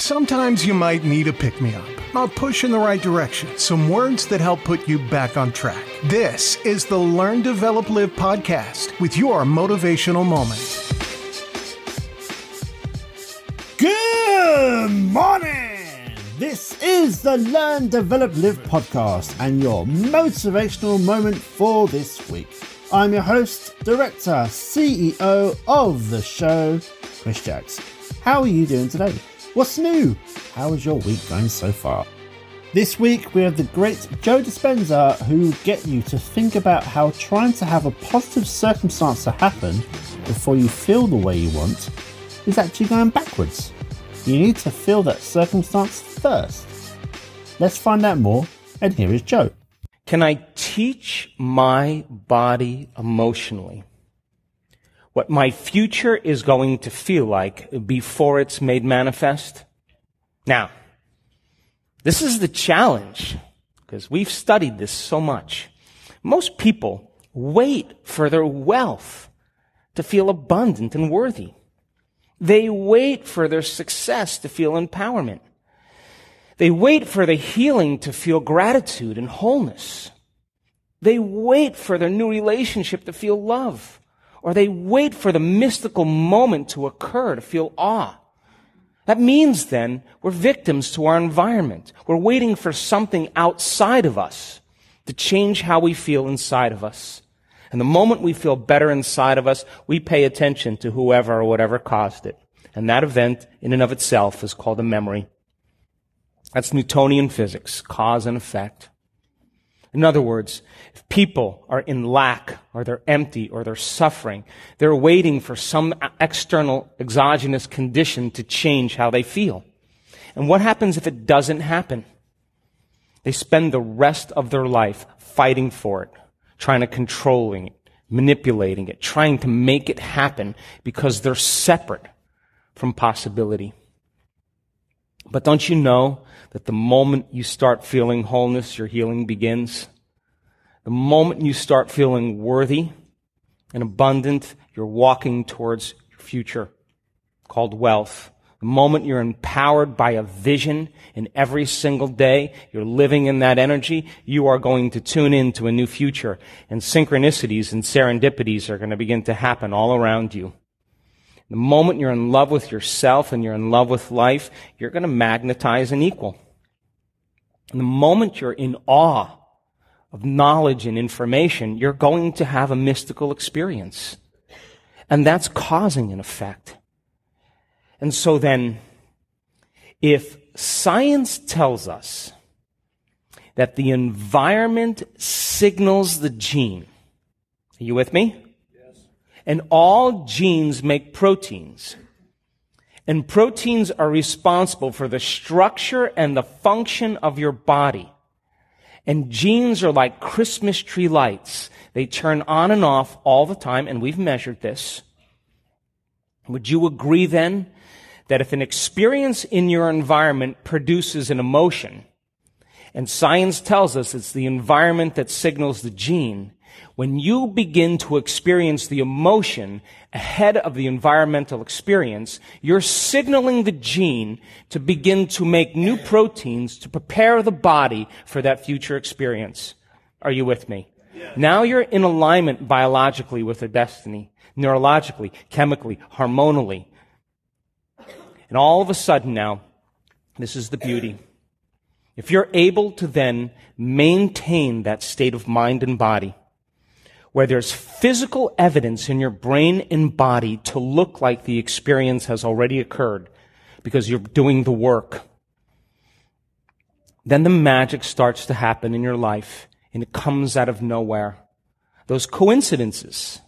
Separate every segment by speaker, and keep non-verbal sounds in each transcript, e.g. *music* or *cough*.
Speaker 1: Sometimes you might need a pick me up, a push in the right direction, some words that help put you back on track. This is the Learn, Develop, Live podcast with your motivational moment.
Speaker 2: Good morning! This is the Learn, Develop, Live podcast and your motivational moment for this week. I'm your host, director, CEO of the show, Chris Jacks. How are you doing today? What's new? How is your week going so far? This week we have the great Joe Dispenza who get you to think about how trying to have a positive circumstance to happen before you feel the way you want is actually going backwards. You need to feel that circumstance first. Let's find out more, and here is Joe.
Speaker 3: Can I teach my body emotionally what my future is going to feel like before it's made manifest? Now, this is the challenge because we've studied this so much. Most people wait for their wealth to feel abundant and worthy. They wait for their success to feel empowerment. They wait for the healing to feel gratitude and wholeness. They wait for their new relationship to feel love or they wait for the mystical moment to occur to feel awe. That means then we're victims to our environment. We're waiting for something outside of us to change how we feel inside of us. And the moment we feel better inside of us, we pay attention to whoever or whatever caused it. And that event in and of itself is called a memory. That's Newtonian physics, cause and effect. In other words, if people are in lack or they're empty or they're suffering, they're waiting for some external exogenous condition to change how they feel. And what happens if it doesn't happen? They spend the rest of their life fighting for it, trying to controlling it, manipulating it, trying to make it happen because they're separate from possibility. But don't you know that the moment you start feeling wholeness, your healing begins? The moment you start feeling worthy and abundant, you're walking towards your future called wealth. The moment you're empowered by a vision and every single day you're living in that energy, you are going to tune into a new future and synchronicities and serendipities are going to begin to happen all around you. The moment you're in love with yourself and you're in love with life, you're going to magnetize an equal. And the moment you're in awe of knowledge and information, you're going to have a mystical experience. And that's causing an effect. And so then, if science tells us that the environment signals the gene, are you with me? And all genes make proteins. And proteins are responsible for the structure and the function of your body. And genes are like Christmas tree lights. They turn on and off all the time, and we've measured this. Would you agree then that if an experience in your environment produces an emotion, and science tells us it's the environment that signals the gene, when you begin to experience the emotion ahead of the environmental experience, you're signaling the gene to begin to make new proteins to prepare the body for that future experience. Are you with me? Yeah. Now you're in alignment biologically with the destiny, neurologically, chemically, hormonally. And all of a sudden now, this is the beauty. If you're able to then maintain that state of mind and body, where there's physical evidence in your brain and body to look like the experience has already occurred because you're doing the work. Then the magic starts to happen in your life and it comes out of nowhere. Those coincidences,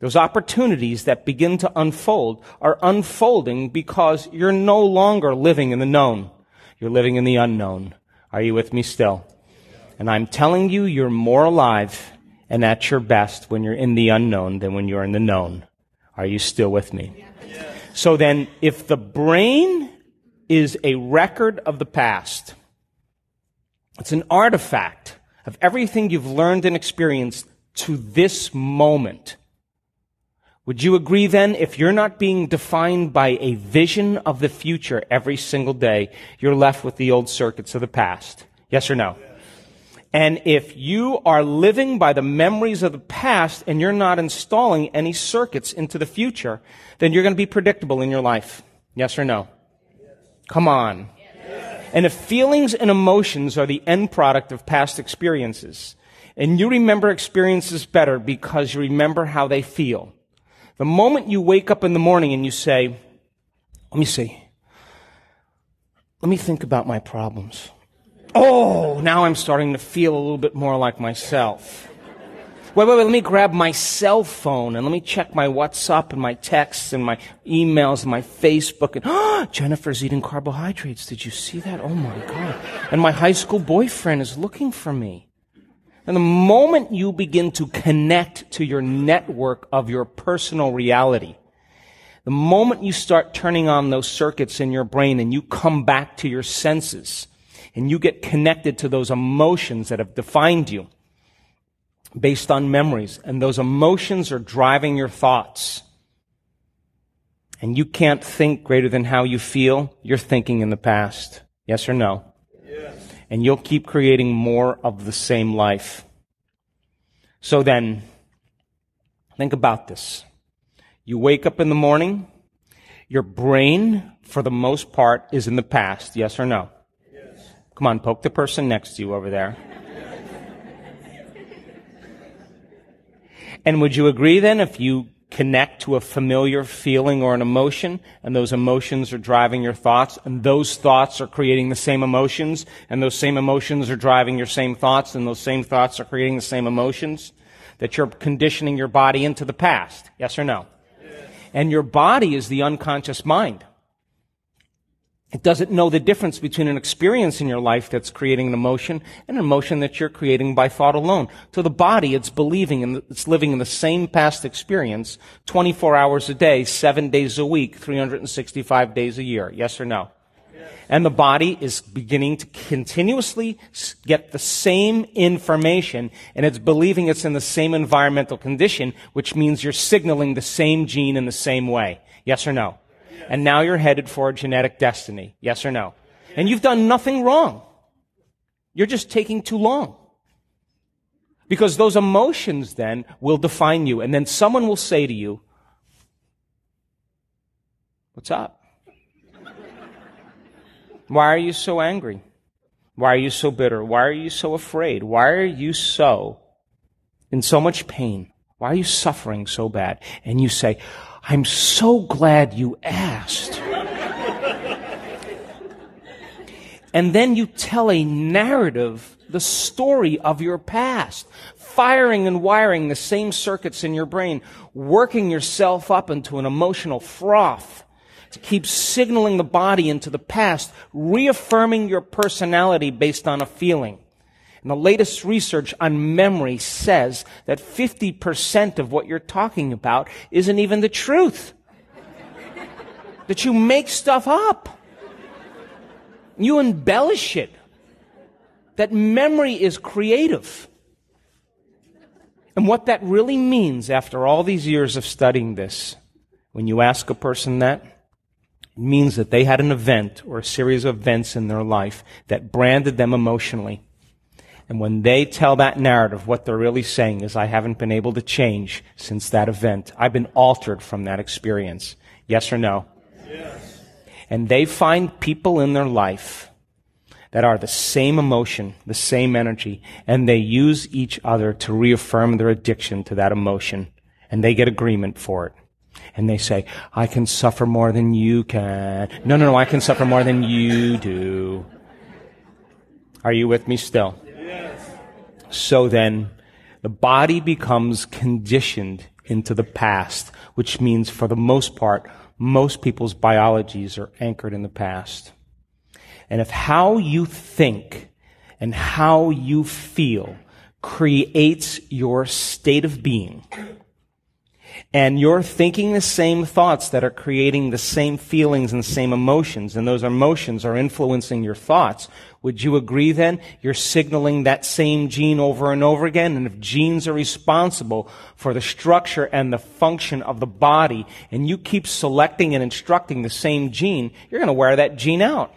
Speaker 3: those opportunities that begin to unfold are unfolding because you're no longer living in the known. You're living in the unknown. Are you with me still? And I'm telling you, you're more alive and at your best when you're in the unknown than when you're in the known. Are you still with me? So then, if the brain is a record of the past, it's an artifact of everything you've learned and experienced to this moment. Would you agree then, if you're not being defined by a vision of the future every single day, you're left with the old circuits of the past? Yes or no? And if you are living by the memories of the past and you're not installing any circuits into the future, then you're going to be predictable in your life. Yes or no? Come on. And if feelings and emotions are the end product of past experiences, and you remember experiences better because you remember how they feel, the moment you wake up in the morning and you say, let me see, let me think about my problems. Oh, now I'm starting to feel a little bit more like myself. Wait, wait, wait, let me grab my cell phone and let me check my WhatsApp and my texts and my emails and my Facebook. And oh, *gasps* Jennifer's eating carbohydrates. Did you see that? Oh my God. And my high school boyfriend is looking for me. And the moment you begin to connect to your network of your personal reality, the moment you start turning on those circuits in your brain and you come back to your senses and you get connected to those emotions that have defined you, based on memories, and those emotions are driving your thoughts. And you can't think greater than how you feel, you're thinking in the past. Yes or no? Yes. And you'll keep creating more of the same life. So then, think about this. You wake up in the morning, your brain, for the most part, is in the past. Yes or no? Come on, poke the person next to you over there. And would you agree then if you connect to a familiar feeling or an emotion and those emotions are driving your thoughts and those thoughts are creating the same emotions and those same emotions are driving your same thoughts and those same thoughts are creating the same emotions? That you're conditioning your body into the past. Yes or no? Yes. And your body is the unconscious mind. It doesn't know the difference between an experience in your life that's creating an emotion and an emotion that you're creating by thought alone. To the body, it's believing and it's living in the same past experience 24 hours a day, 7 days a week, 365 days a year. Yes or no? Yes. And the body is beginning to continuously get the same information and it's believing it's in the same environmental condition, which means you're signaling the same gene in the same way. Yes or no? And now you're headed for a genetic destiny. Yes or no? And you've done nothing wrong. You're just taking too long. Because those emotions then will define you. And then someone will say to you, What's up? Why are you so angry? Why are you so bitter? Why are you so afraid? Why are you so in so much pain? Why are you suffering so bad? And you say, I'm so glad you asked. and then you tell a narrative, the story of your past, firing and wiring the same circuits in your brain, working yourself up into an emotional froth to keep signaling the body into the past, reaffirming your personality based on a feeling. And the latest research on memory says that 50% of what you're talking about isn't even the truth. that you make stuff up. You embellish it. That memory is creative. And what that really means after all these years of studying this, when you ask a person that, it means that they had an event or a series of events in their life that branded them emotionally and when they tell that narrative, what they're really saying is, I haven't been able to change since that event. I've been altered from that experience. Yes or no? Yes. And they find people in their life that are the same emotion, the same energy, and they use each other to reaffirm their addiction to that emotion. And they get agreement for it. And they say, I can suffer more than you can. No, no, no, I can suffer more than you do. Are you with me still? So then, the body becomes conditioned into the past, which means for the most part, most people's biologies are anchored in the past. And if how you think and how you feel creates your state of being, and you're thinking the same thoughts that are creating the same feelings and the same emotions, and those emotions are influencing your thoughts, would you agree then? You're signaling that same gene over and over again, and if genes are responsible for the structure and the function of the body, and you keep selecting and instructing the same gene, you're going to wear that gene out.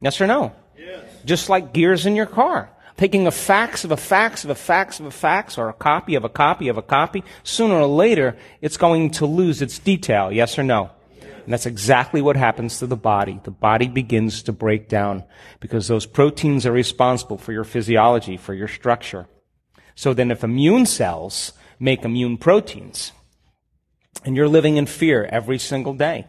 Speaker 3: Yes or no? Yes. Just like gears in your car taking a fax of a fax of a fax of a fax or a copy of a copy of a copy, sooner or later it's going to lose its detail. Yes or no? And that's exactly what happens to the body. The body begins to break down because those proteins are responsible for your physiology, for your structure. So then if immune cells make immune proteins, and you're living in fear every single day,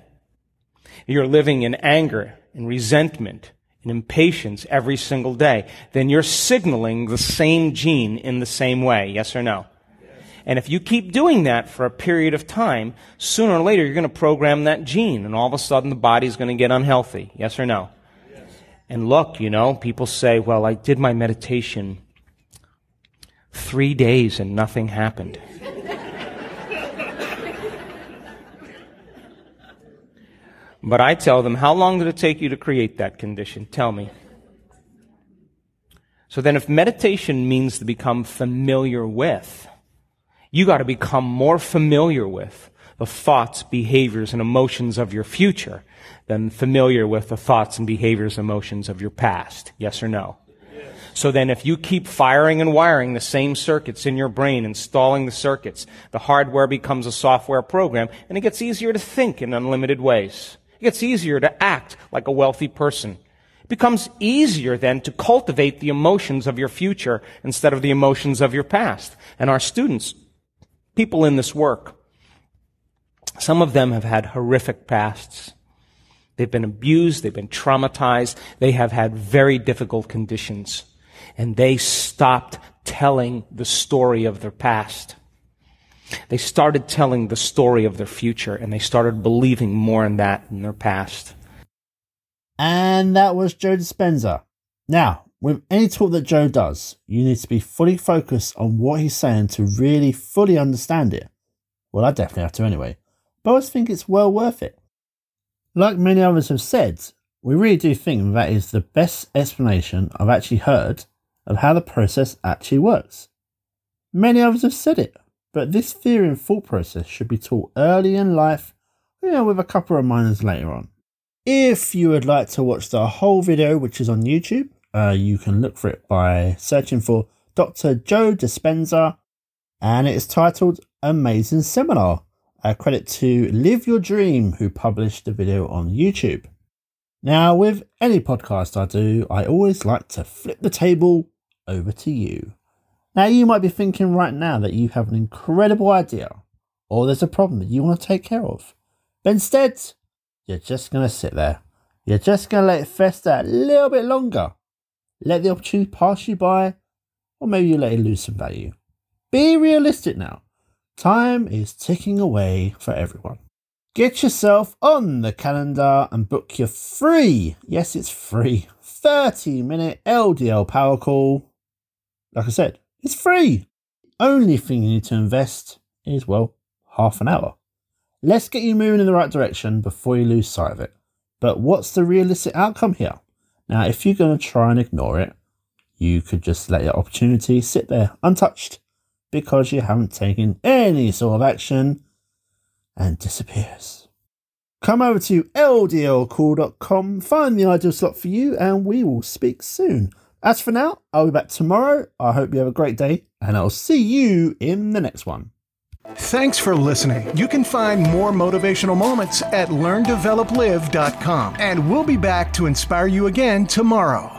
Speaker 3: you're living in anger and resentment and impatience every single day, then you're signaling the same gene in the same way. Yes or no? And if you keep doing that for a period of time, sooner or later you're going to program that gene, and all of a sudden the body's going to get unhealthy. Yes or no? Yes. And look, you know, people say, well, I did my meditation three days and nothing happened. *laughs* But I tell them, how long did it take you to create that condition? Tell me. So then if meditation means to become familiar with, you got to become more familiar with the thoughts, behaviors, and emotions of your future than familiar with the thoughts and behaviors, and emotions of your past. Yes or no? So then if you keep firing and wiring the same circuits in your brain, installing the circuits, the hardware becomes a software program, and it gets easier to think in unlimited ways. It gets easier to act like a wealthy person. It becomes easier then to cultivate the emotions of your future instead of the emotions of your past. And our students, people in this work, some of them have had horrific pasts. They've been abused, they've been traumatized, they have had very difficult conditions. And they stopped telling the story of their past. They started telling the story of their future and they started believing more in that in their past.
Speaker 2: And that was Joe Dispenza. Now, with any talk that Joe does, you need to be fully focused on what he's saying to really fully understand it. Well, I definitely have to anyway, but I always think it's well worth it. Like many others have said, we really do think that is the best explanation I've actually heard of how the process actually works. Many others have said it, but this theory and thought process should be taught early in life, you know, with a couple of reminders later on. If you would like to watch the whole video, which is on YouTube, uh, you can look for it by searching for Dr. Joe Dispenza, and it is titled Amazing Seminar. A credit to Live Your Dream, who published the video on YouTube. Now, with any podcast I do, I always like to flip the table over to you. Now, you might be thinking right now that you have an incredible idea or there's a problem that you want to take care of. But instead, you're just going to sit there. You're just going to let it fester a little bit longer. Let the opportunity pass you by, or maybe you let it lose some value. Be realistic now. Time is ticking away for everyone. Get yourself on the calendar and book your free, yes, it's free, 30 minute LDL power call. Like I said, it's free. Only thing you need to invest is, well, half an hour. Let's get you moving in the right direction before you lose sight of it. But what's the realistic outcome here? Now, if you're going to try and ignore it, you could just let your opportunity sit there untouched because you haven't taken any sort of action and disappears. Come over to ldlcall.com, find the ideal slot for you, and we will speak soon. As for now, I'll be back tomorrow. I hope you have a great day, and I'll see you in the next one.
Speaker 1: Thanks for listening. You can find more motivational moments at learndeveloplive.com, and we'll be back to inspire you again tomorrow.